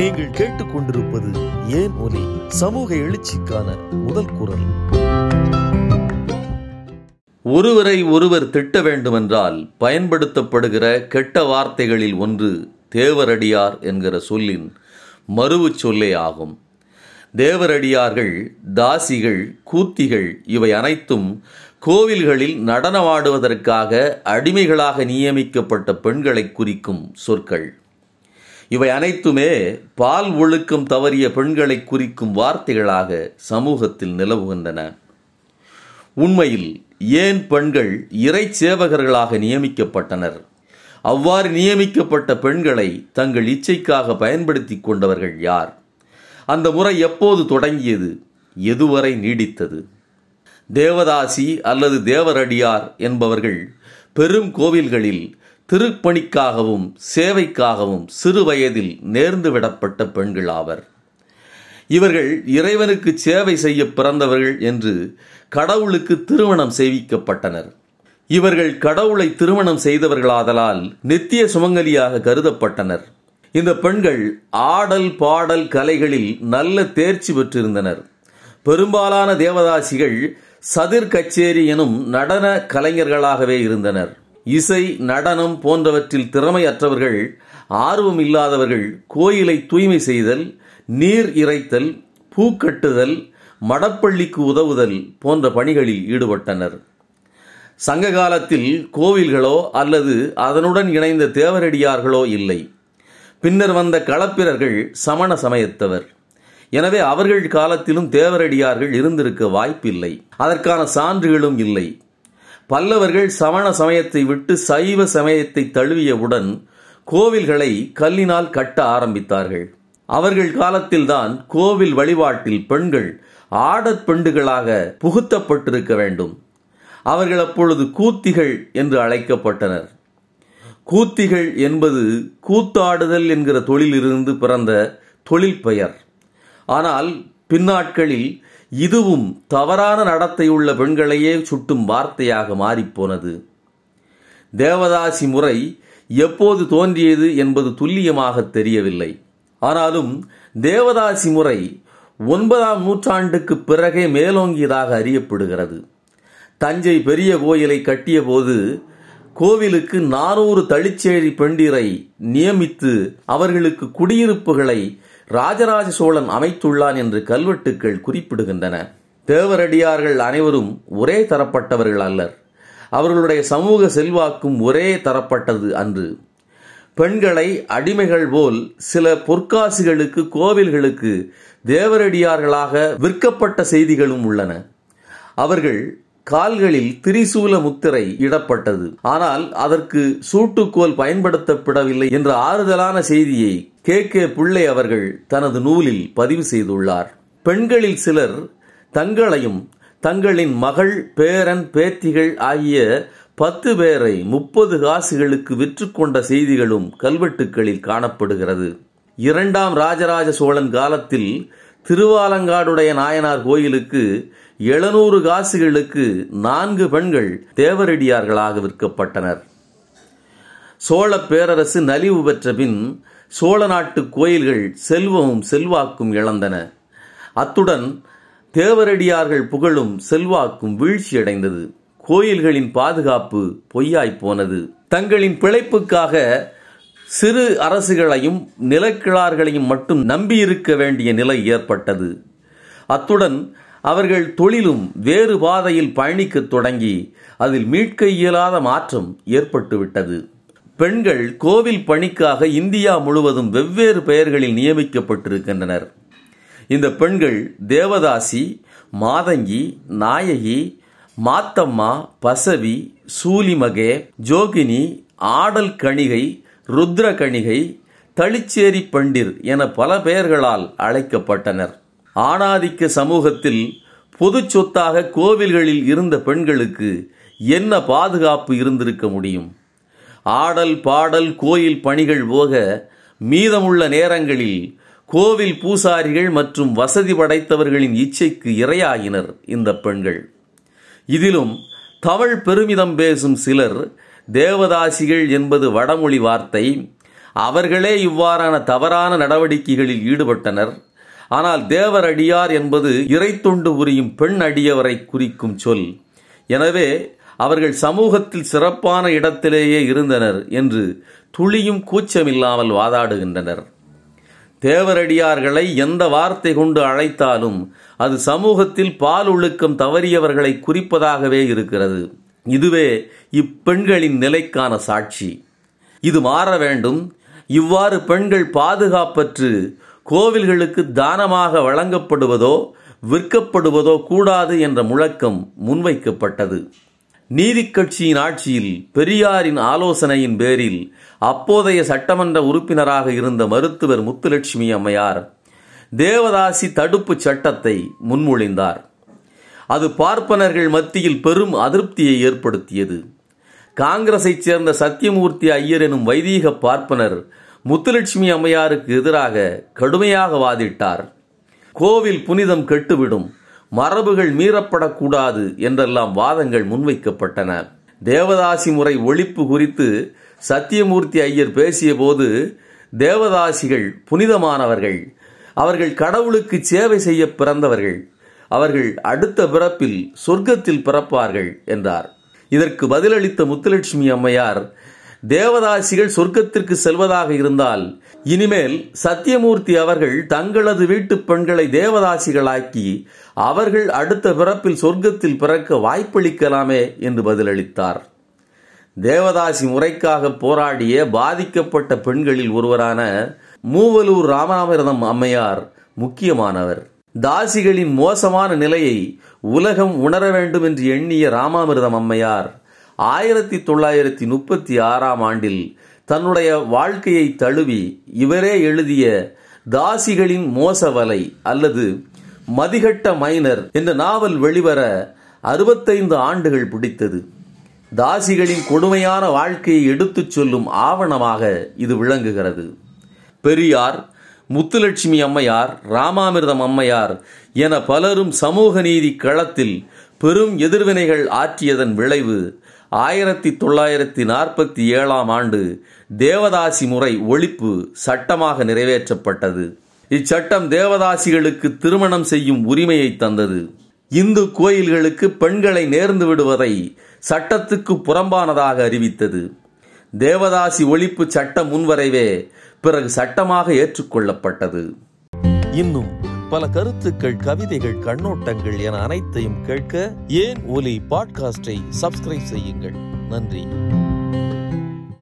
நீங்கள் கேட்டுக்கொண்டிருப்பது ஏன் ஒலி? சமூக எழுச்சிக்கான முதல் குரல். ஒருவரை ஒருவர் திட்ட வேண்டுமென்றால் பயன்படுத்தப்படுகிற கெட்ட வார்த்தைகளில் ஒன்று தேவரடியார் என்கிற சொல்லின் மறுவு சொல்லே ஆகும். தேவரடியார்கள் தாசிகள் கூத்திகள் இவை அனைத்தும் கோவில்களில் நடனமாடுவதற்காக அடிமைகளாக நியமிக்கப்பட்ட பெண்களை குறிக்கும் சொற்கள். இவை அனைத்துமே பால் ஒழுக்கம் தவறிய பெண்களை குறிக்கும் வார்த்தைகளாக சமூகத்தில் நிலவுகின்றன. உண்மையில் ஏன் பெண்கள் இறை சேவகர்களாக நியமிக்கப்பட்டனர்? அவ்வாறு நியமிக்கப்பட்ட பெண்களை தங்கள் இச்சைக்காக பயன்படுத்தி கொண்டவர்கள் யார்? அந்த முறை எப்போது தொடங்கியது? எதுவரை நீடித்தது? தேவதாசி அல்லது தேவரடியார் என்பவர்கள் பெரும் கோவில்களில் திருப்பணிக்காகவும் சேவைக்காகவும் சிறு வயதில் நேர்ந்து விடப்பட்ட பெண்கள் ஆவர். இவர்கள் இறைவனுக்கு சேவை செய்ய பிறந்தவர்கள் என்று கடவுளுக்கு திருமணம் செய்விக்கப்பட்டனர். இவர்கள் கடவுளை திருமணம் செய்தவர்களாதலால் நித்திய சுமங்கலியாக கருதப்பட்டனர். இந்த பெண்கள் ஆடல் பாடல் கலைகளில் நல்ல தேர்ச்சி பெற்றிருந்தனர். பெரும்பாலான தேவதாசிகள் சதிர் கச்சேரி எனும் நடன கலைஞர்களாகவே இருந்தனர். இசை நடனம் போன்றவற்றில் திறமையற்றவர்கள் ஆர்வம் இல்லாதவர்கள் கோயிலை தூய்மை செய்தல் நீர் இறைத்தல் பூக்கட்டுதல் மடப்பள்ளிக்கு உதவுதல் போன்ற பணிகளில் ஈடுபட்டனர். சங்க காலத்தில் கோவில்களோ அல்லது அதனுடன் இணைந்த தேவரடியார்களோ இல்லை. பின்னர் வந்த களப்பிரர்கள் சமண சமயத்தவர். எனவே அவர்கள் காலத்திலும் தேவரடியார்கள் இருந்திருக்க வாய்ப்பில்லை. அதற்கான சான்றுகளும் இல்லை. பல்லவர்கள் சமண சமயத்தை விட்டு சைவ சமயத்தை தழுவியவுடன் கோவில்களை கல்லினால் கட்ட ஆரம்பித்தார்கள். அவர்கள் காலத்தில்தான் கோவில் வழிபாட்டில் பெண்கள் ஆடற் பெண்டுகளாக புகுத்தப்பட்டிருக்க வேண்டும். அவர்கள் அப்பொழுது கூத்திகள் என்று அழைக்கப்பட்டனர். கூத்திகள் என்பது கூத்தாடுதல் என்கிற தொழிலிருந்து பிறந்த தொழில் பெயர். ஆனால் பின்னாட்களில் இதுவும் தவறான நடத்தையுள்ள பெண்களையே சுட்டும் வார்த்தையாக மாறிப்போனது. தேவதாசி முறை எப்போது தோன்றியது என்பது துல்லியமாக தெரியவில்லை. ஆனாலும் தேவதாசி முறை ஒன்பதாம் நூற்றாண்டுக்கு பிறகே மேலோங்கியதாக அறியப்படுகிறது. தஞ்சை பெரிய கோயிலை கட்டியபோது கோவிலுக்கு நானூறு தளிச்சேரி பெண்டிரை நியமித்து அவர்களுக்கு குடியிருப்புகளை ராஜராஜ சோழன் அமைத்துள்ளான் என்று கல்வெட்டுக்கள் குறிப்பிடுகின்றன. தேவரடியார்கள் அனைவரும் ஒரே தரப்பட்டவர்கள் அல்லர். அவர்களுடைய சமூக செல்வாக்கும் ஒரே தரப்பட்டது அன்று. பெண்களை அடிமைகள் போல் சில பொற்காசுகளுக்கு கோவில்களுக்கு தேவரடியார்களாக விற்கப்பட்ட செய்திகளும் உள்ளன. அவர்கள் கால்களில் திரிசூல முத்திரை இடப்பட்டது. ஆனால் அதற்கு சூட்டுக்கோல் பயன்படுத்தப்படவில்லை என்ற ஆறுதலான செய்தியை கே. கே. பிள்ளை அவர்கள் தனது நூலில் பதிவு செய்துள்ளார். பெண்களில் சிலர் தங்களையும் தங்களின் மகள் பேரன் பேத்திகள் ஆகிய பத்து பேரை முப்பது காசுகளுக்கு விற்றுக்கொண்ட செய்திகளும் கல்வெட்டுக்களில் காணப்படுகிறது. இரண்டாம் ராஜராஜ சோழன் காலத்தில் திருவாலங்காடுடைய நாயனார் கோயிலுக்கு எழுநூறு காசுகளுக்கு நான்கு பெண்கள் தேவரடியார்களாக விற்கப்பட்டனர். சோழ பேரரசு நலிவு பெற்ற பின் சோழ நாட்டு கோயில்கள் செல்வமும் செல்வாக்கும் இழந்தன. அத்துடன் தேவரடியார்கள் புகழும் செல்வாக்கும் வீழ்ச்சியடைந்தது. கோயில்களின் பாதுகாப்பு பொய்யாய் போனது. தங்களின் பிழைப்புக்காக சிறு அரசுகளையும் நிலக்கிழார்களையும் மட்டும் நம்பியிருக்க வேண்டிய நிலை ஏற்பட்டது. அத்துடன் அவர்கள் தொழிலும் வேறு பாதையில் பயணிக்கத் தொடங்கி அதில் மீட்க இயலாத மாற்றம் ஏற்பட்டுவிட்டது. பெண்கள் கோவில் பணிக்காக இந்தியா முழுவதும் வெவ்வேறு பெயர்களில் நியமிக்கப்பட்டிருக்கின்றனர். இந்த பெண்கள் தேவதாசி மாதங்கி நாயகி மாத்தம்மா பசவி சூலிமகே ஜோகினி ஆடல் கணிகை ருத்ர கணிகை தளிச்சேரி பண்டிர் என பல பெயர்களால் அழைக்கப்பட்டனர். ஆணாதிக்க சமூகத்தில் பொது சொத்தாக கோவில்களில் இருந்த பெண்களுக்கு என்ன பாதுகாப்பு இருந்திருக்க முடியும்? ஆடல் பாடல் கோயில் பணிகள் போக மீதமுள்ள நேரங்களில் கோவில் பூசாரிகள் மற்றும் வசதி படைத்தவர்களின் இச்சைக்கு இரையாகினர் இந்த பெண்கள். இதிலும் தமிழ் பெருமிதம் பேசும் சிலர் தேவதாசிகள் என்பது வடமொழி வார்த்தை. அவர்களே இவ்வாறான தவறான நடவடிக்கைகளில் ஈடுபட்டனர். ஆனால் தேவர் அடியார் என்பது இறைத்தொண்டு புரியும் பெண் அடியவரை குறிக்கும் சொல். எனவே அவர்கள் சமூகத்தில் சிறப்பான இடத்திலேயே இருந்தனர் என்று துளியும் கூச்சமில்லாமல் வாதாடுகின்றனர். தேவரடியார்களை எந்த வார்த்தை கொண்டு அழைத்தாலும் அது சமூகத்தில் பால் ஒழுக்கம் தவறியவர்களை குறிப்பதாகவே இருக்கிறது. இதுவே இப்பெண்களின் நிலைக்கான சாட்சி. இது மாற வேண்டும். இவ்வாறு பெண்கள் பாதுகாப்பற்று கோவில்களுக்கு தானமாக வழங்கப்படுவதோ விற்கப்படுவதோ கூடாது என்ற முழக்கம் முன்வைக்கப்பட்டது. நீதி கட்சியின் ஆட்சியில் பெரியாரின் ஆலோசனையின் பேரில் அப்போதைய சட்டமன்ற உறுப்பினராக இருந்த மருத்துவர் முத்துலட்சுமி அம்மையார் தேவதாசி தடுப்பு சட்டத்தை முன்மொழிந்தார். அது பார்ப்பனர்கள் மத்தியில் பெரும் அதிருப்தியை ஏற்படுத்தியது. காங்கிரஸைச் சேர்ந்த சத்தியமூர்த்தி ஐயர் எனும் வைதீக பார்ப்பனர் முத்துலட்சுமி அம்மையாருக்கு எதிராக கடுமையாக வாதிட்டார். கோவில் புனிதம் கெட்டுவிடும். மரபுகள் மீறப்படக்கூடாது என்றெல்லாம் வாதங்கள் முன்வைக்கப்பட்டன. தேவதாசி முறை ஒழிப்பு குறித்து சத்தியமூர்த்தி ஐயர் பேசியபோது தேவதாசிகள் புனிதமானவர்கள். அவர்கள் கடவுளுக்கு சேவை செய்ய பிறந்தவர்கள். அவர்கள் அடுத்த பிறப்பில் சொர்க்கத்தில் பிறப்பார்கள் என்றார். இதற்கு பதிலளித்த முத்துலட்சுமி அம்மையார் தேவதாசிகள் சொர்க்கத்திற்கு செல்வதாக இருந்தால் இனிமேல் சத்தியமூர்த்தி அவர்கள் தங்களது வீட்டு பெண்களை தேவதாசிகளாக்கி அவர்கள் அடுத்த பிறப்பில் சொர்க்கத்தில் பிறக்க வாய்ப்பளிக்கலாமே என்று பதிலளித்தார். தேவதாசி முறைக்காக போராடிய பாதிக்கப்பட்ட பெண்களில் ஒருவரான மூவலூர் ராமாமிரதம் அம்மையார் முக்கியமானவர். தாசிகளின் மோசமான நிலையை உலகம் உணர வேண்டும் என்று எண்ணிய ராமாமிரதம் அம்மையார் ஆயிரத்தி தொள்ளாயிரத்தி முப்பத்தி ஆறாம் ஆண்டில் தன்னுடைய வாழ்க்கையை தழுவி இவரே எழுதிய தாசிகளின் மோசவலை அல்லது மதிகட்ட மைனர் என்ற நாவல் வெளிவர அறுபத்தைந்து ஆண்டுகள் பிடித்தது. தாசிகளின் கொடுமையான வாழ்க்கையை எடுத்துச் சொல்லும் ஆவணமாக இது விளங்குகிறது. பெரியார் முத்துலட்சுமி அம்மையார் ராமாமிர்தம் அம்மையார் என பலரும் சமூக நீதி களத்தில் பெரும் எதிர்வினைகள் ஆற்றியதன் விளைவு ஆயிரத்தி தொள்ளாயிரத்தி நாற்பத்தி ஏழாம் ஆண்டு தேவதாசி முறை ஒழிப்பு சட்டமாக நிறைவேற்றப்பட்டது. இச்சட்டம் தேவதாசிகளுக்கு திருமணம் செய்யும் உரிமையை தந்தது. இந்து கோயில்களுக்கு பெண்களை நேர்ந்து விடுவதை சட்டத்துக்கு புறம்பானதாக அறிவித்தது. தேவதாசி ஒழிப்பு சட்ட முன்வரைவே பிறகு சட்டமாக ஏற்றுக்கொள்ளப்பட்டது. இன்னும் பல கருத்துக்கள் கவிதைகள் கண்ணோட்டங்கள் என அனைத்தையும் கேட்க ஏன் ஒலி பாட்காஸ்டை சப்ஸ்கிரைப் செய்யுங்கள். நன்றி.